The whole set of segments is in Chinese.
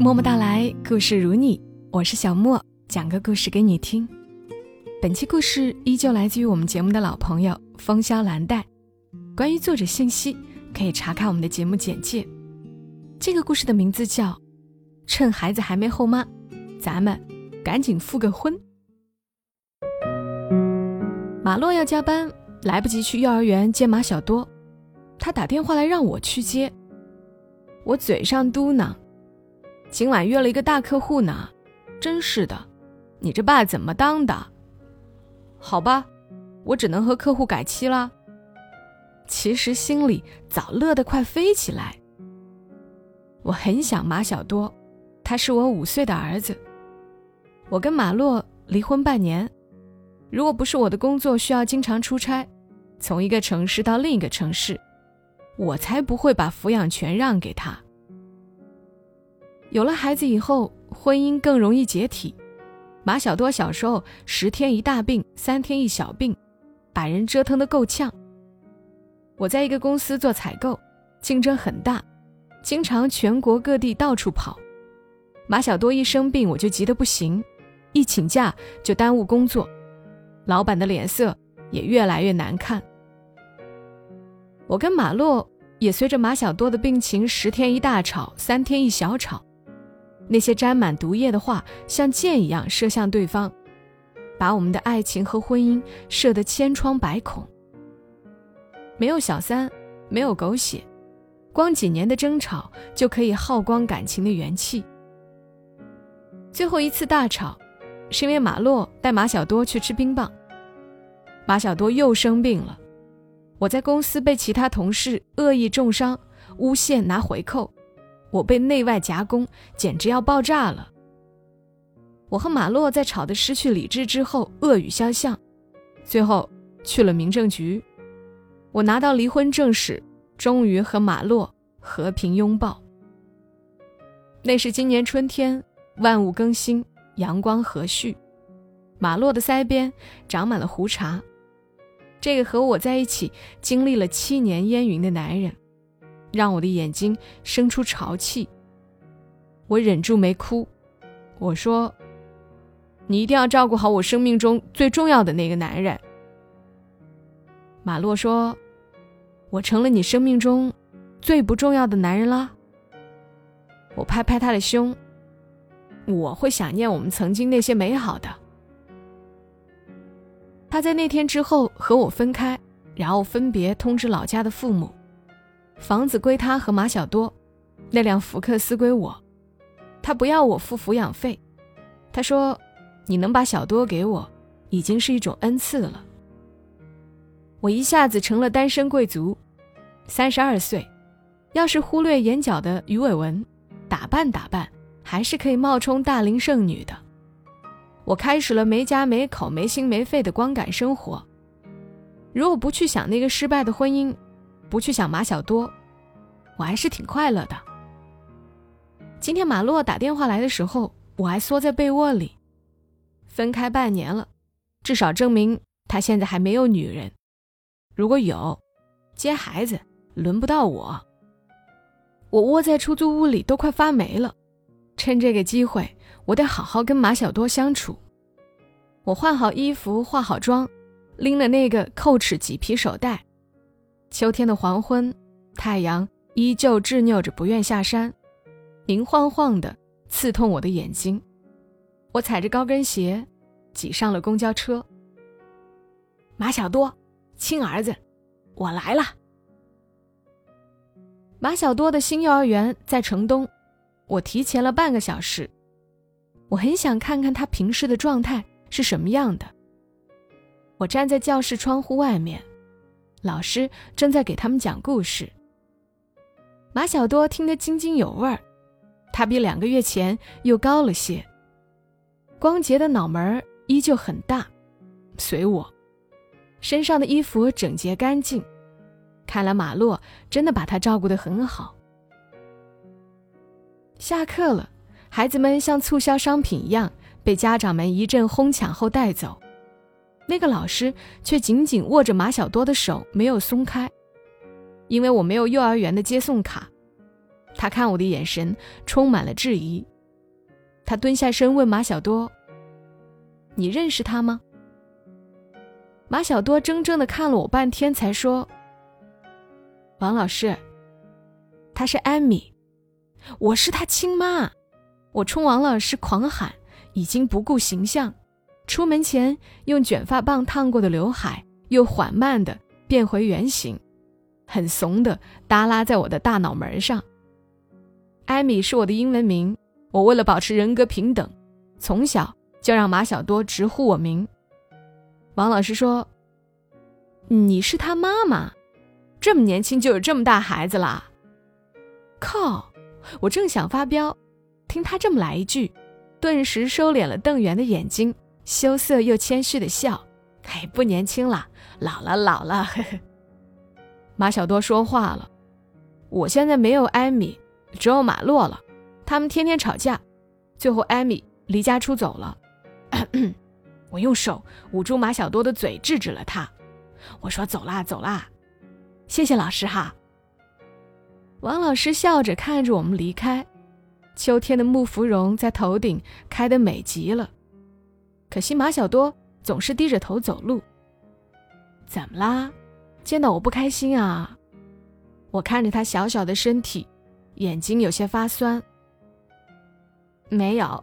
默默到来，故事如你，我是小莫，讲个故事给你听。本期故事依旧来自于我们节目的老朋友风萧蓝黛。关于作者信息，可以查看我们的节目简介。这个故事的名字叫《趁孩子还没后妈》，咱们赶紧复个婚。马洛要加班，来不及去幼儿园接马小多，他打电话来让我去接。我嘴上嘟囔。今晚约了一个大客户呢，真是的，你这爸怎么当的？好吧，我只能和客户改期了。其实心里早乐得快飞起来。我很想马小多，他是我五岁的儿子。我跟马洛离婚半年，如果不是我的工作需要经常出差，从一个城市到另一个城市，我才不会把抚养权让给他。有了孩子以后，婚姻更容易解体。马小多小时候十天一大病，三天一小病，把人折腾得够呛。我在一个公司做采购，竞争很大，经常全国各地到处跑。马小多一生病，我就急得不行，一请假就耽误工作，老板的脸色也越来越难看。我跟马洛也随着马小多的病情，十天一大吵，三天一小吵。那些沾满毒液的话，像箭一样射向对方，把我们的爱情和婚姻射得千疮百孔。没有小三，没有狗血，光几年的争吵就可以耗光感情的元气。最后一次大吵，是因为马洛带马小多去吃冰棒，马小多又生病了，我在公司被其他同事恶意重伤，诬陷拿回扣。我被内外夹攻，简直要爆炸了。我和马洛在吵得失去理智之后，恶语相向，最后去了民政局。我拿到离婚证时，终于和马洛和平拥抱。那是今年春天，万物更新，阳光和煦。马洛的腮边长满了胡茬，这个和我在一起经历了七年烟云的男人。让我的眼睛生出潮气。我忍住没哭，我说：“你一定要照顾好我生命中最重要的那个男人。”马洛说：“我成了你生命中最不重要的男人啦。”我拍拍他的胸：“我会想念我们曾经那些美好的。”他在那天之后和我分开，然后分别通知老家的父母。房子归他和马小多，那辆福克斯归我。他不要我付抚养费，他说：“你能把小多给我，已经是一种恩赐了。”我一下子成了单身贵族，三十二岁，要是忽略眼角的鱼尾纹，打扮打扮，还是可以冒充大龄剩女的。我开始了没家没口、没心没肺的光感生活。如果不去想那个失败的婚姻，不去想马小多，我还是挺快乐的。今天马洛打电话来的时候，我还缩在被窝里。分开半年了，至少证明他现在还没有女人。如果有，接孩子轮不到我。我窝在出租屋里都快发霉了，趁这个机会，我得好好跟马小多相处。我换好衣服，化好妆，拎了那个扣齿麂皮手袋。秋天的黄昏，太阳依旧执拗着不愿下山，明晃晃的，刺痛我的眼睛。我踩着高跟鞋，挤上了公交车。马小多，亲儿子，我来了。马小多的新幼儿园在城东，我提前了半个小时。我很想看看他平时的状态是什么样的。我站在教室窗户外面。老师正在给他们讲故事。马小多听得津津有味儿，他比两个月前又高了些。光洁的脑门儿依旧很大，随我，身上的衣服整洁干净，看来马洛真的把他照顾得很好。下课了，孩子们像促销商品一样被家长们一阵哄抢后带走。那个老师却紧紧握着马小多的手，没有松开，因为我没有幼儿园的接送卡。他看我的眼神充满了质疑。他蹲下身问马小多：“你认识他吗？”马小多怔怔的看了我半天，才说：“王老师，她是艾米，我是他亲妈。”我冲王老师狂喊，已经不顾形象。出门前用卷发棒烫过的刘海又缓慢的变回原形，很怂的耷拉在我的大脑门上。艾米是我的英文名，我为了保持人格平等，从小就让马小多直呼我名。王老师说：“你是他妈妈，这么年轻就有这么大孩子啦？”靠！我正想发飙，听他这么来一句，顿时收敛了瞪圆的眼睛，羞涩又谦虚的笑：“哎，不年轻了，老了，老了。”马小多说话了：“我现在没有艾米，只有马洛了，他们天天吵架，最后艾米离家出走了。”我用手捂住马小多的嘴，制止了他。我说：“走啦，走啦，谢谢老师哈。”王老师笑着看着我们离开。秋天的木芙蓉在头顶开得美极了，可惜马小多总是低着头走路。怎么啦？见到我不开心啊？我看着他小小的身体，眼睛有些发酸。没有，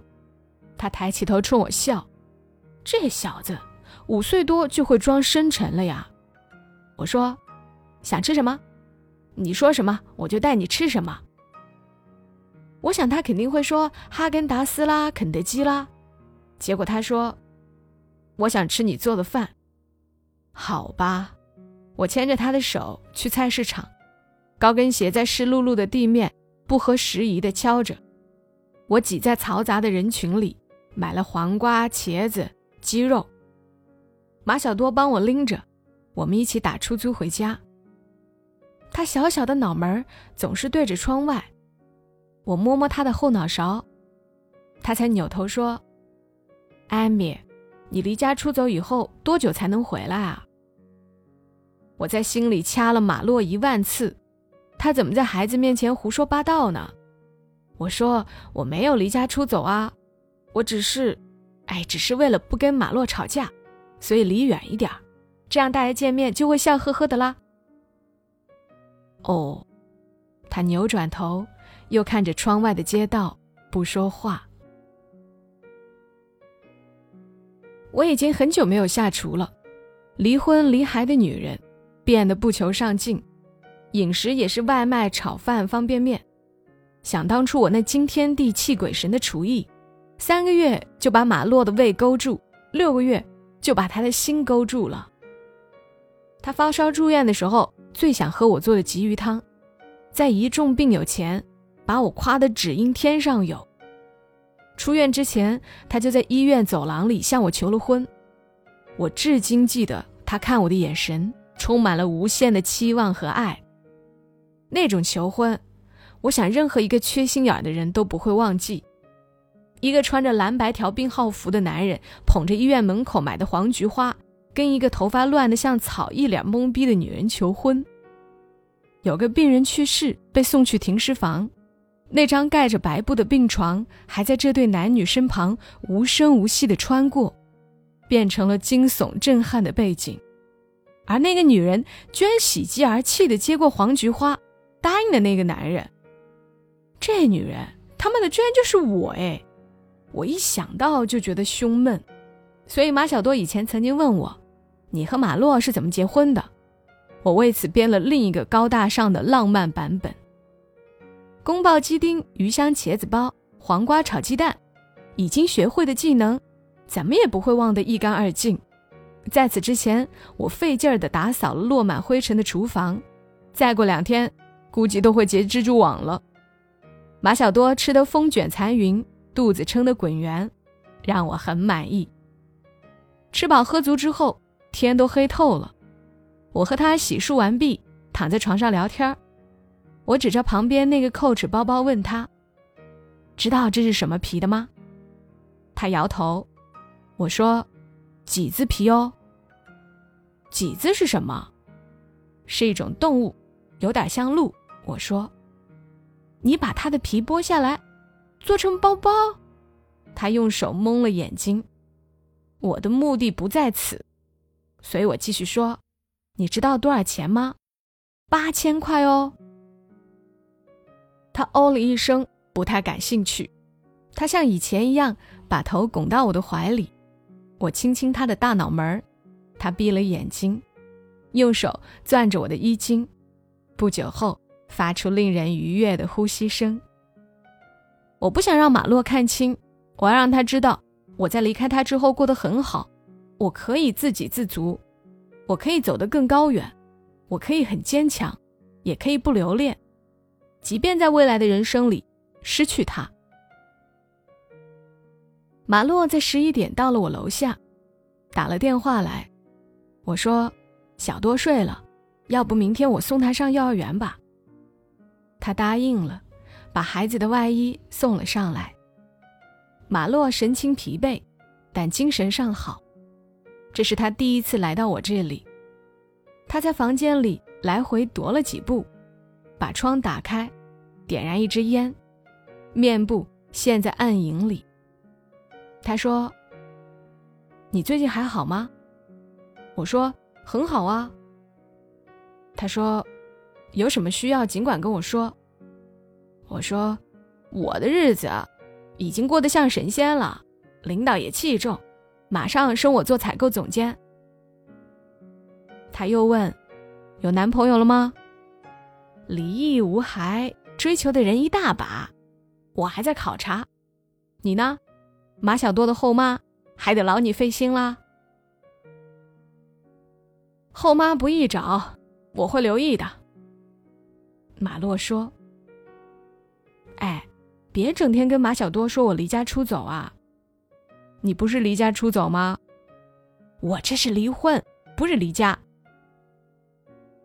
他抬起头冲我笑。这小子五岁多就会装深沉了呀！我说：“想吃什么？你说什么我就带你吃什么。”我想他肯定会说哈根达斯啦、肯德基啦，结果他说：“我想吃你做的饭。”好吧，我牵着他的手去菜市场，高跟鞋在湿漉漉的地面不合时宜的敲着。我挤在嘈杂的人群里，买了黄瓜、茄子。鸡肉，马小多帮我拎着，我们一起打出租回家。他小小的脑门总是对着窗外，我摸摸他的后脑勺，他才扭头说：“艾米，你离家出走以后多久才能回来啊？”我在心里掐了马洛一万次，他怎么在孩子面前胡说八道呢？我说我没有离家出走啊，我只是……哎，只是为了不跟马洛吵架，所以离远一点这样大家见面就会笑呵呵的啦。哦，他扭转头，又看着窗外的街道，不说话。我已经很久没有下厨了，离婚离孩的女人，变得不求上进，饮食也是外卖、炒饭、方便面。想当初我那惊天地泣鬼神的厨艺。三个月就把马洛的胃勾住，六个月就把他的心勾住了。他发烧住院的时候，最想喝我做的鲫鱼汤，在一众病友前，把我夸得只因天上有。出院之前，他就在医院走廊里向我求了婚。我至今记得他看我的眼神，充满了无限的期望和爱。那种求婚，我想任何一个缺心眼的人都不会忘记。一个穿着蓝白条病号服的男人捧着医院门口买的黄菊花，跟一个头发乱得像草、一脸懵逼的女人求婚。有个病人去世，被送去停尸房，那张盖着白布的病床还在这对男女身旁无声无息地穿过，变成了惊悚震撼的背景。而那个女人居然喜极而泣地接过黄菊花，答应了那个男人。这女人他妈的居然就是我哎！我一想到就觉得胸闷，所以马小多以前曾经问我：“你和马洛是怎么结婚的？”我为此编了另一个高大上的浪漫版本：宫爆鸡丁、鱼香茄子包、黄瓜炒鸡蛋，已经学会的技能，怎么也不会忘得一干二净。在此之前，我费劲儿地打扫了落满灰尘的厨房，再过两天，估计都会结蜘蛛网了。马小多吃得风卷残云。肚子撑得滚圆，让我很满意。吃饱喝足之后，天都黑透了。我和他洗漱完毕，躺在床上聊天儿我指着旁边那个 Coach 包包问他：“知道这是什么皮的吗？”他摇头。我说：“麂子皮哦。”麂子是什么？是一种动物，有点像鹿。我说：“你把它的皮剥下来，做成包包。他用手蒙了眼睛。我的目的不在此，所以我继续说：“你知道多少钱吗？八千块哦。”他哦了一声，不太感兴趣。他像以前一样把头拱到我的怀里，我亲亲他的大脑门儿，他闭了眼睛，用手攥着我的衣襟。不久后，发出令人愉悦的呼吸声。我不想让马洛看清，我要让他知道我在离开他之后过得很好，我可以自给自足，我可以走得更高远，我可以很坚强，也可以不留恋。即便在未来的人生里失去他，马洛在十一点到了我楼下，打了电话来。我说：“小多睡了，要不明天我送他上幼儿园吧。”他答应了，把孩子的外衣送了上来。马洛神情疲惫，但精神尚好。这是他第一次来到我这里。他在房间里来回踱了几步。把窗打开，点燃一支烟，面部陷在暗影里。他说：“你最近还好吗？”我说：“很好啊。”他说：“有什么需要尽管跟我说。”我说：“我的日子已经过得像神仙了，领导也器重，马上升我做采购总监。”他又问：“有男朋友了吗？”离异无孩，追求的人一大把，我还在考察。你呢，马小多的后妈还得劳你费心啦。后妈不易找，我会留意的。马洛说：“哎，别整天跟马小多说我离家出走啊！你不是离家出走吗？我这是离婚，不是离家。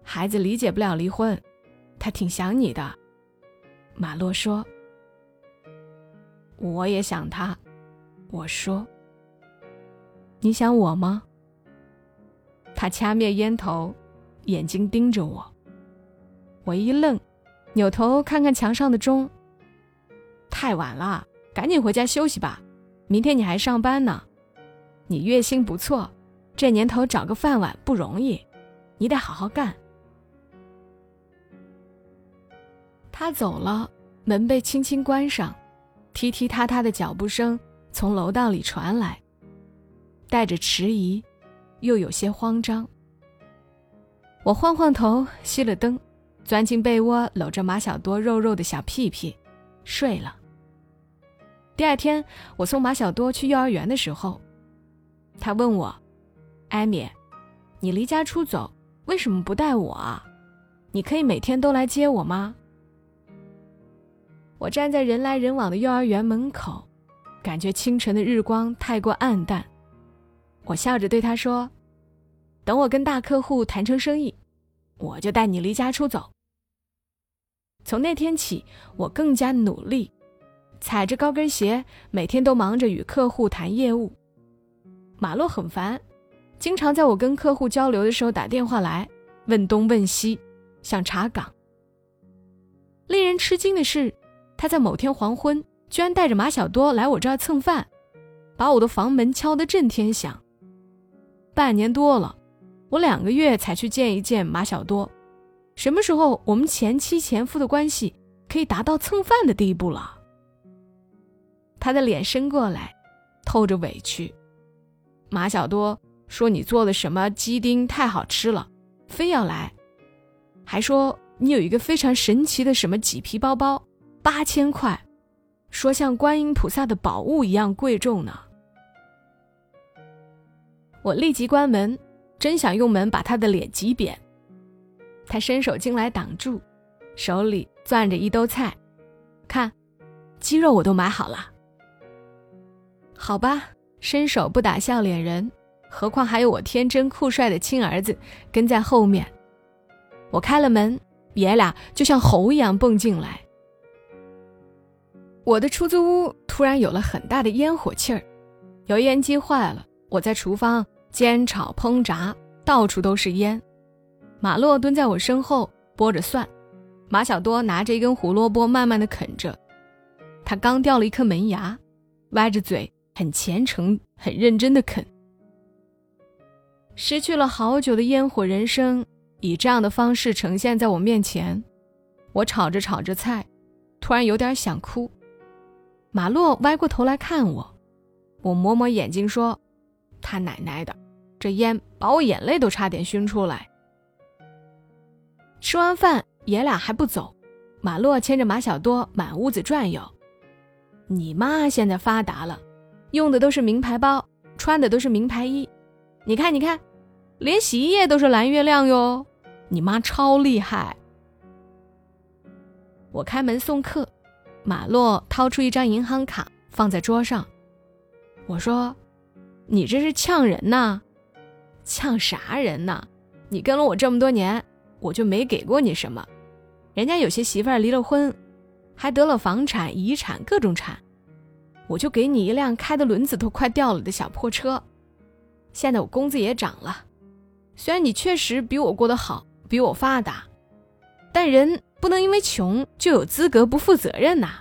孩子理解不了离婚。”他挺想你的，马洛说。我也想他，我说。你想我吗？他掐灭烟头，眼睛盯着我。我一愣，扭头看看墙上的钟。太晚了，赶紧回家休息吧，明天你还上班呢。你月薪不错，这年头找个饭碗不容易，你得好好干。他走了，门被轻轻关上，踢踢踏踏的脚步声从楼道里传来，带着迟疑，又有些慌张。我晃晃头，熄了灯，钻进被窝，搂着马小多肉肉的小屁屁，睡了。第二天，我送马小多去幼儿园的时候，他问我：“艾米，你离家出走，为什么不带我啊？你可以每天都来接我吗？”我站在人来人往的幼儿园门口，感觉清晨的日光太过暗淡。我笑着对他说：“等我跟大客户谈成生意，我就带你离家出走。”从那天起，我更加努力，踩着高跟鞋，每天都忙着与客户谈业务。马洛很烦，经常在我跟客户交流的时候打电话来，问东问西，想查岗。令人吃惊的是。他在某天黄昏，居然带着马小多来我这儿蹭饭，把我的房门敲得震天响。半年多了，我两个月才去见一见马小多。什么时候我们前妻前夫的关系可以达到蹭饭的地步了？他的脸伸过来，透着委屈。马小多说：“你做的什么鸡丁太好吃了，非要来，还说你有一个非常神奇的什么麂皮包包。”八千块，说像观音菩萨的宝物一样贵重呢。我立即关门，真想用门把他的脸挤扁。他伸手进来挡住，手里攥着一兜菜，看，鸡肉我都买好了。好吧，伸手不打笑脸人，何况还有我天真酷帅的亲儿子跟在后面。我开了门，爷俩就像猴一样蹦进来。我的出租屋突然有了很大的烟火气儿，油烟机坏了，我在厨房煎炒烹炸，到处都是烟。马洛蹲在我身后剥着蒜，马小多拿着一根胡萝卜，慢慢的啃着。他刚掉了一颗门牙，歪着嘴，很虔诚、很认真的啃。失去了好久的烟火人生，以这样的方式呈现在我面前。我炒着炒着菜，突然有点想哭。马洛歪过头来看我，我抹抹眼睛说：“他奶奶的，这烟把我眼泪都差点熏出来。”吃完饭。爷俩还不走，马洛牵着马小多满屋子转悠。你妈现在发达了，用的都是名牌包，穿的都是名牌衣。你看，你看，连洗衣液都是蓝月亮哟。你妈超厉害。我开门送客，马洛掏出一张银行卡放在桌上。我说：“你这是呛人呐？呛啥人呐？你跟了我这么多年，我就没给过你什么。”人家有些媳妇儿离了婚，还得了房产、遗产各种产，我就给你一辆开的轮子都快掉了的小破车。现在我工资也涨了，虽然你确实比我过得好，比我发达，但人不能因为穷就有资格不负责任呐。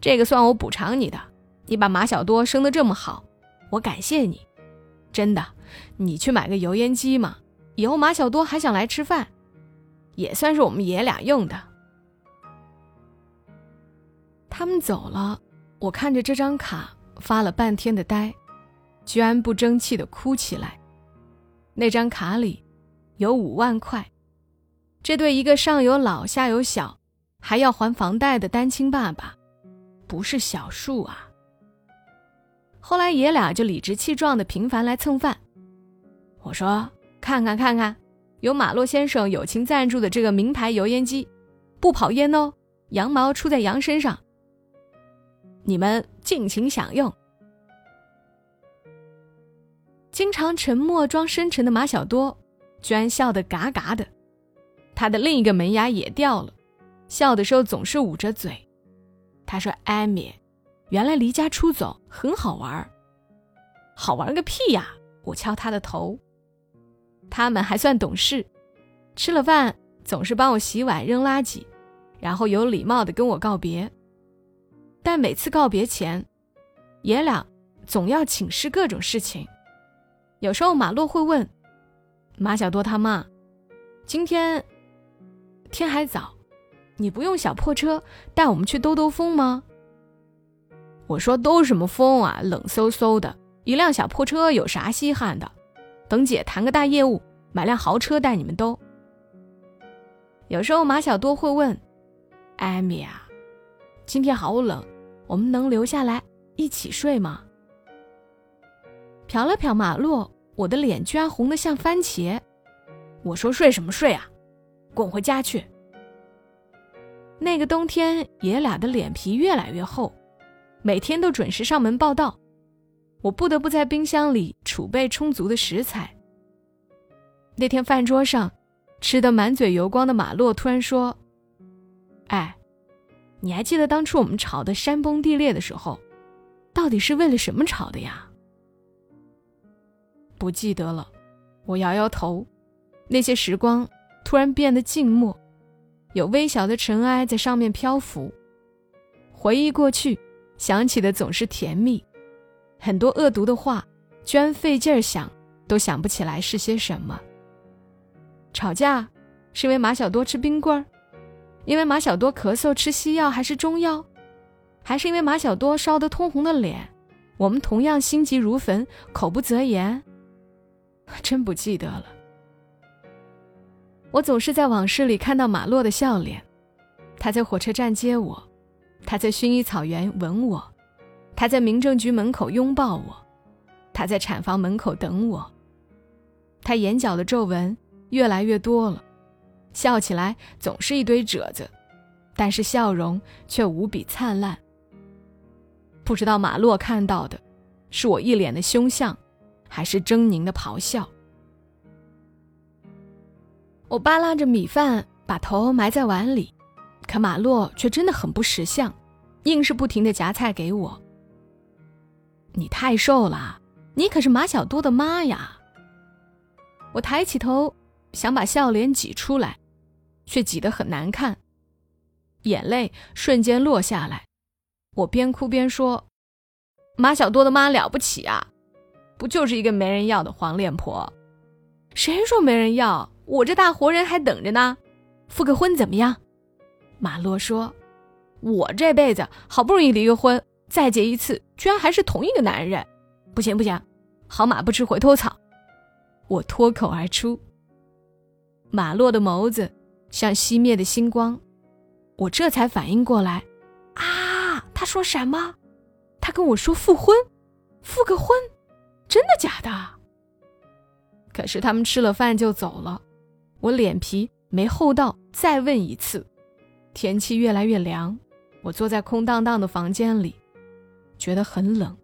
这个算我补偿你的，你把马小多生得这么好，我感谢你。真的，你去买个油烟机嘛，以后马小多还想来吃饭。也算是我们爷俩用的。他们走了，我看着这张卡发了半天的呆，居然不争气的哭起来。那张卡里有五万块，这对一个上有老下有小，还要还房贷的单亲爸爸，不是小数啊。后来爷俩就理直气壮的频繁来蹭饭。我说：“看看看看。”有马洛先生友情赞助的这个名牌油烟机，不跑烟哦，羊毛出在羊身上。你们尽情享用。经常沉默装深沉的马小多，居然笑得嘎嘎的。他的另一个门牙也掉了，笑的时候总是捂着嘴。他说：“艾米，原来离家出走很好玩好玩个屁呀！”我敲他的头。他们还算懂事，吃了饭总是帮我洗碗、扔垃圾，然后有礼貌的跟我告别。但每次告别前，爷俩总要请示各种事情。有时候马洛会问马小多他妈：“今天天还早，你不用小破车带我们去兜兜风吗？”我说：“兜什么风啊，冷飕飕的，一辆小破车有啥稀罕的？”等姐谈个大业务，买辆豪车带你们兜。有时候马小多会问：“艾米啊，今天好冷，我们能留下来一起睡吗？”瞟了瞟马洛，我的脸居然红得像番茄。我说：“睡什么睡啊，滚回家去。”那个冬天，爷俩的脸皮越来越厚，每天都准时上门报道。我不得不在冰箱里储备充足的食材。那天饭桌上，吃得满嘴油光的马洛突然说：“哎，你还记得当初我们吵得山崩地裂的时候，到底是为了什么吵的呀？”不记得了，我摇摇头。那些时光突然变得静默，有微小的尘埃在上面漂浮。回忆过去，想起的总是甜蜜。很多恶毒的话，居然费劲儿想都想不起来是些什么。吵架是因为马小多吃冰棍儿，因为马小多咳嗽吃西药还是中药，还是因为马小多烧得通红的脸，我们同样心急如焚，口不择言。真不记得了。我总是在往事里看到马洛的笑脸，他在火车站接我，他在薰衣草园吻我。他在民政局门口拥抱我，他在产房门口等我。他眼角的皱纹越来越多了，笑起来总是一堆褶子，但是笑容却无比灿烂。不知道马洛看到的，是我一脸的凶相，还是狰狞的咆哮？我扒拉着米饭，把头埋在碗里，可马洛却真的很不识相，硬是不停的夹菜给我。你太瘦了，你可是马小多的妈呀！我抬起头，想把笑脸挤出来，却挤得很难看，眼泪瞬间落下来。我边哭边说：“马小多的妈了不起啊，不就是一个没人要的黄脸婆？谁说没人要？我这大活人还等着呢，复个婚怎么样？”马洛说：“我这辈子好不容易离个婚，再结一次，居然还是同一个男人，不行不行，好马不吃回头草。”我脱口而出。马洛的眸子像熄灭的星光，我这才反应过来，啊，他说什么？他跟我说复婚，复个婚，真的假的？可是他们吃了饭就走了，我脸皮没厚到再问一次。天气越来越凉，我坐在空荡荡的房间里，觉得很冷。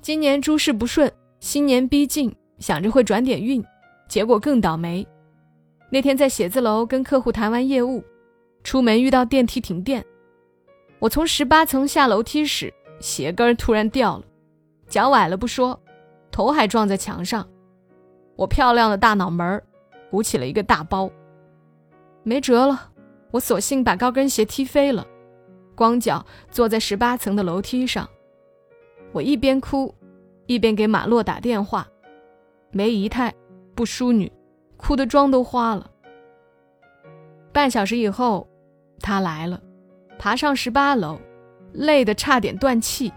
今年诸事不顺，新年逼近，想着会转点运。结果更倒霉。那天在写字楼跟客户谈完业务，出门遇到电梯停电。我从十八层下楼梯时，鞋跟突然掉了，脚崴了不说，头还撞在墙上。我漂亮的大脑门儿鼓起了一个大包。没辙了，我索性把高跟鞋踢飞了，光脚坐在十八层的楼梯上。我一边哭，一边给马洛打电话，没姨太。不淑女，哭的妆都花了。半小时以后，他来了，爬上十八楼，累得差点断气。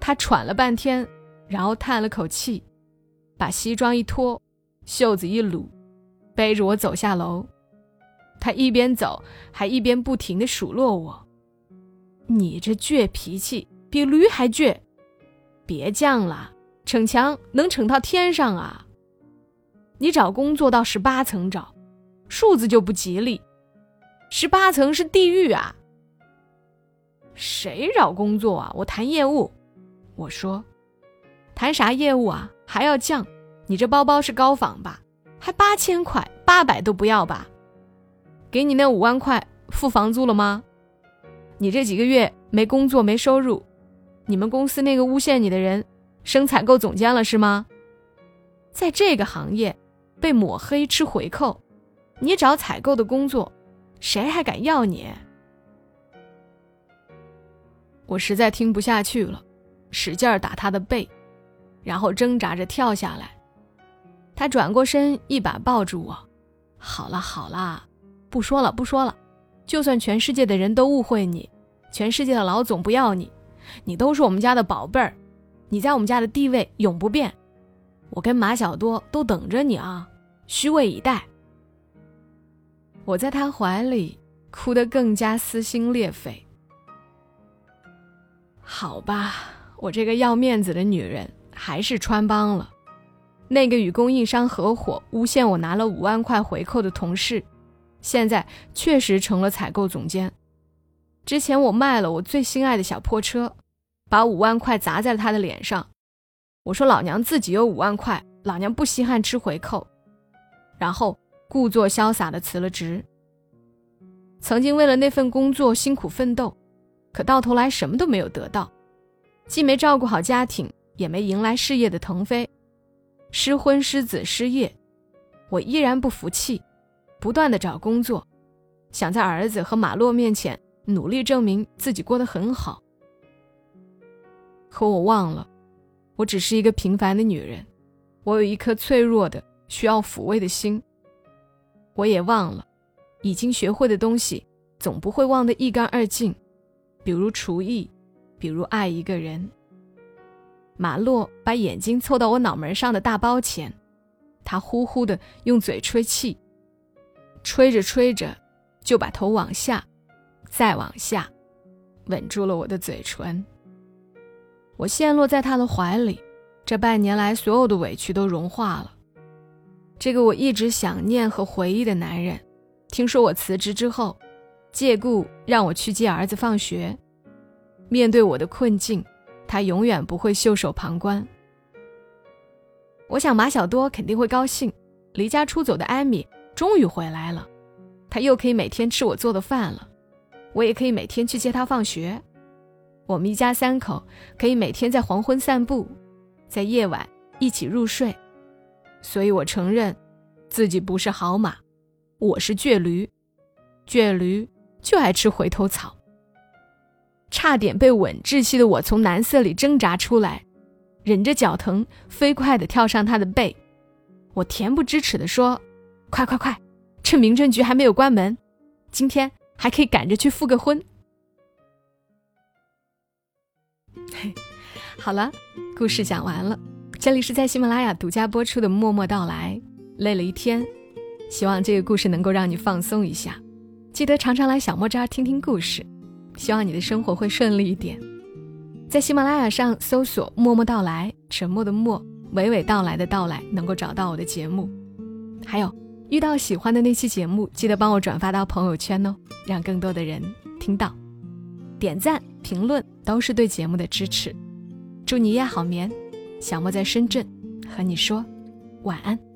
他喘了半天，然后叹了口气，把西装一脱，袖子一撸，背着我走下楼。他一边走，还一边不停地数落我：“你这倔脾气比驴还倔，别犟了，逞强能逞到天上啊！”你找工作到十八层找，数字就不吉利。十八层是地狱啊！谁找工作啊？我谈业务。我说，谈啥业务啊？还要降？你这包包是高仿吧？还八千块，八百都不要吧？给你那五万块付房租了吗？你这几个月没工作没收入，你们公司那个诬陷你的人升采购总监了是吗？在这个行业。被抹黑吃回扣，你找采购的工作，谁还敢要你？我实在听不下去了，使劲儿打他的背，然后挣扎着跳下来。他转过身，一把抱住我：“好了好了，不说了不说了。就算全世界的人都误会你，全世界的老总不要你，你都是我们家的宝贝儿，你在我们家的地位永不变。”我跟马小多都等着你啊，虚位以待。我在他怀里哭得更加撕心裂肺。好吧，我这个要面子的女人还是穿帮了。那个与供应商合伙诬陷我拿了五万块回扣的同事，现在确实成了采购总监。之前我卖了我最心爱的小破车，把五万块砸在了他的脸上。我说老娘自己有五万块，老娘不稀罕吃回扣，然后故作潇洒的辞了职。曾经为了那份工作辛苦奋斗，可到头来什么都没有得到，既没照顾好家庭，也没迎来事业的腾飞，失婚失子失业，我依然不服气，不断的找工作，想在儿子和马洛面前努力证明自己过得很好。可我忘了。我只是一个平凡的女人，我有一颗脆弱的、需要抚慰的心。我也忘了，已经学会的东西，总不会忘得一干二净，比如厨艺，比如爱一个人。马洛把眼睛凑到我脑门上的大包前，他呼呼的用嘴吹气，吹着吹着，就把头往下，再往下，吻住了我的嘴唇。我陷落在他的怀里，这半年来所有的委屈都融化了。这个我一直想念和回忆的男人，听说我辞职之后，借故让我去接儿子放学。面对我的困境，他永远不会袖手旁观。我想马小多肯定会高兴，离家出走的艾米终于回来了，他又可以每天吃我做的饭了，我也可以每天去接他放学。我们一家三口可以每天在黄昏散步，在夜晚一起入睡，所以我承认自己不是好马，我是倔驴，倔驴就爱吃回头草。差点被吻窒息的我从蓝色里挣扎出来，忍着脚疼，飞快地跳上他的背。我恬不知耻地说：“快快快，趁民政局还没有关门，今天还可以赶着去复个婚。”嘿，好了，故事讲完了。这里是在喜马拉雅独家播出的《默默到来》，累了一天。希望这个故事能够让你放松一下，记得常常来小莫这儿听听故事。希望你的生活会顺利一点。在喜马拉雅上搜索“默默到来”，沉默的默，娓娓道来的到来，能够找到我的节目。还有，遇到喜欢的那期节目，记得帮我转发到朋友圈哦，让更多的人听到。点赞、评论都是对节目的支持。祝你夜好眠，小莫在深圳和你说晚安。